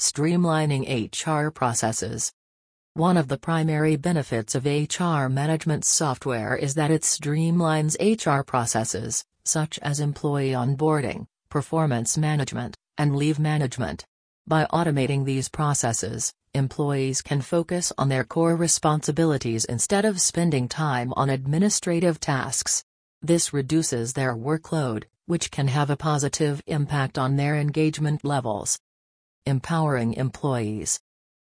Streamlining HR processes. One of the primary benefits of HR management software is that it streamlines HR processes, such as employee onboarding, performance management, and leave management. By automating these processes, employees can focus on their core responsibilities instead of spending time on administrative tasks. This reduces their workload, which can have a positive impact on their engagement levels. Empowering employees.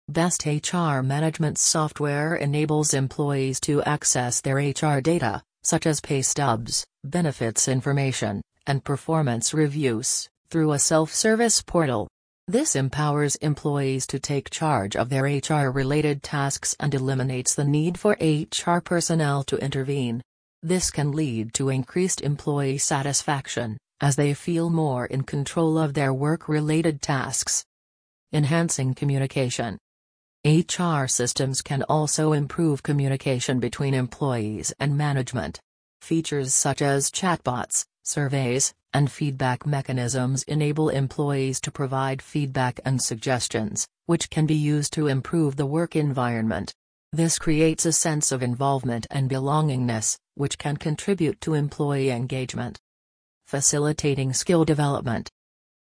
Best HR management software enables employees to access their HR data, such as pay stubs, benefits information, and performance reviews, through a self-service portal. This empowers employees to take charge of their HR-related tasks and eliminates the need for HR personnel to intervene. This can lead to increased employee satisfaction, as they feel more in control of their work-related tasks. Enhancing communication. HR systems can also improve communication between employees and management. Features such as chatbots, surveys, and feedback mechanisms enable employees to provide feedback and suggestions, which can be used to improve the work environment. This creates a sense of involvement and belongingness, which can contribute to employee engagement. Facilitating skill development.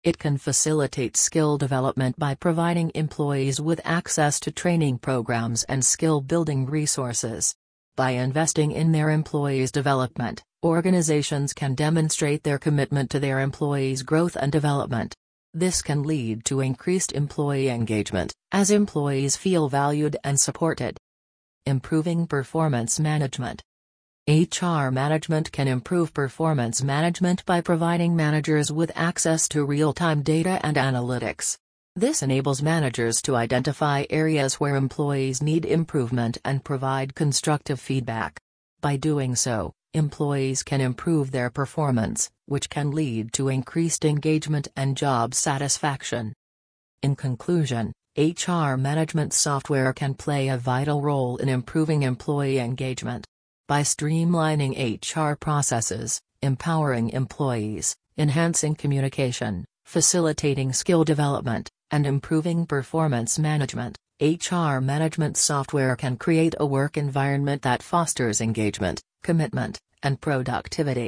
It can facilitate skill development by providing employees with access to training programs and skill building resources. By investing in their employees' development, organizations can demonstrate their commitment to their employees' growth and development. This can lead to increased employee engagement, as employees feel valued and supported. Improving performance management. HR management can improve performance management by providing managers with access to real-time data and analytics. This enables managers to identify areas where employees need improvement and provide constructive feedback. By doing so, employees can improve their performance, which can lead to increased engagement and job satisfaction. In conclusion, HR management software can play a vital role in improving employee engagement. By streamlining HR processes, empowering employees, enhancing communication, facilitating skill development, and improving performance management, HR management software can create a work environment that fosters engagement, commitment, and productivity.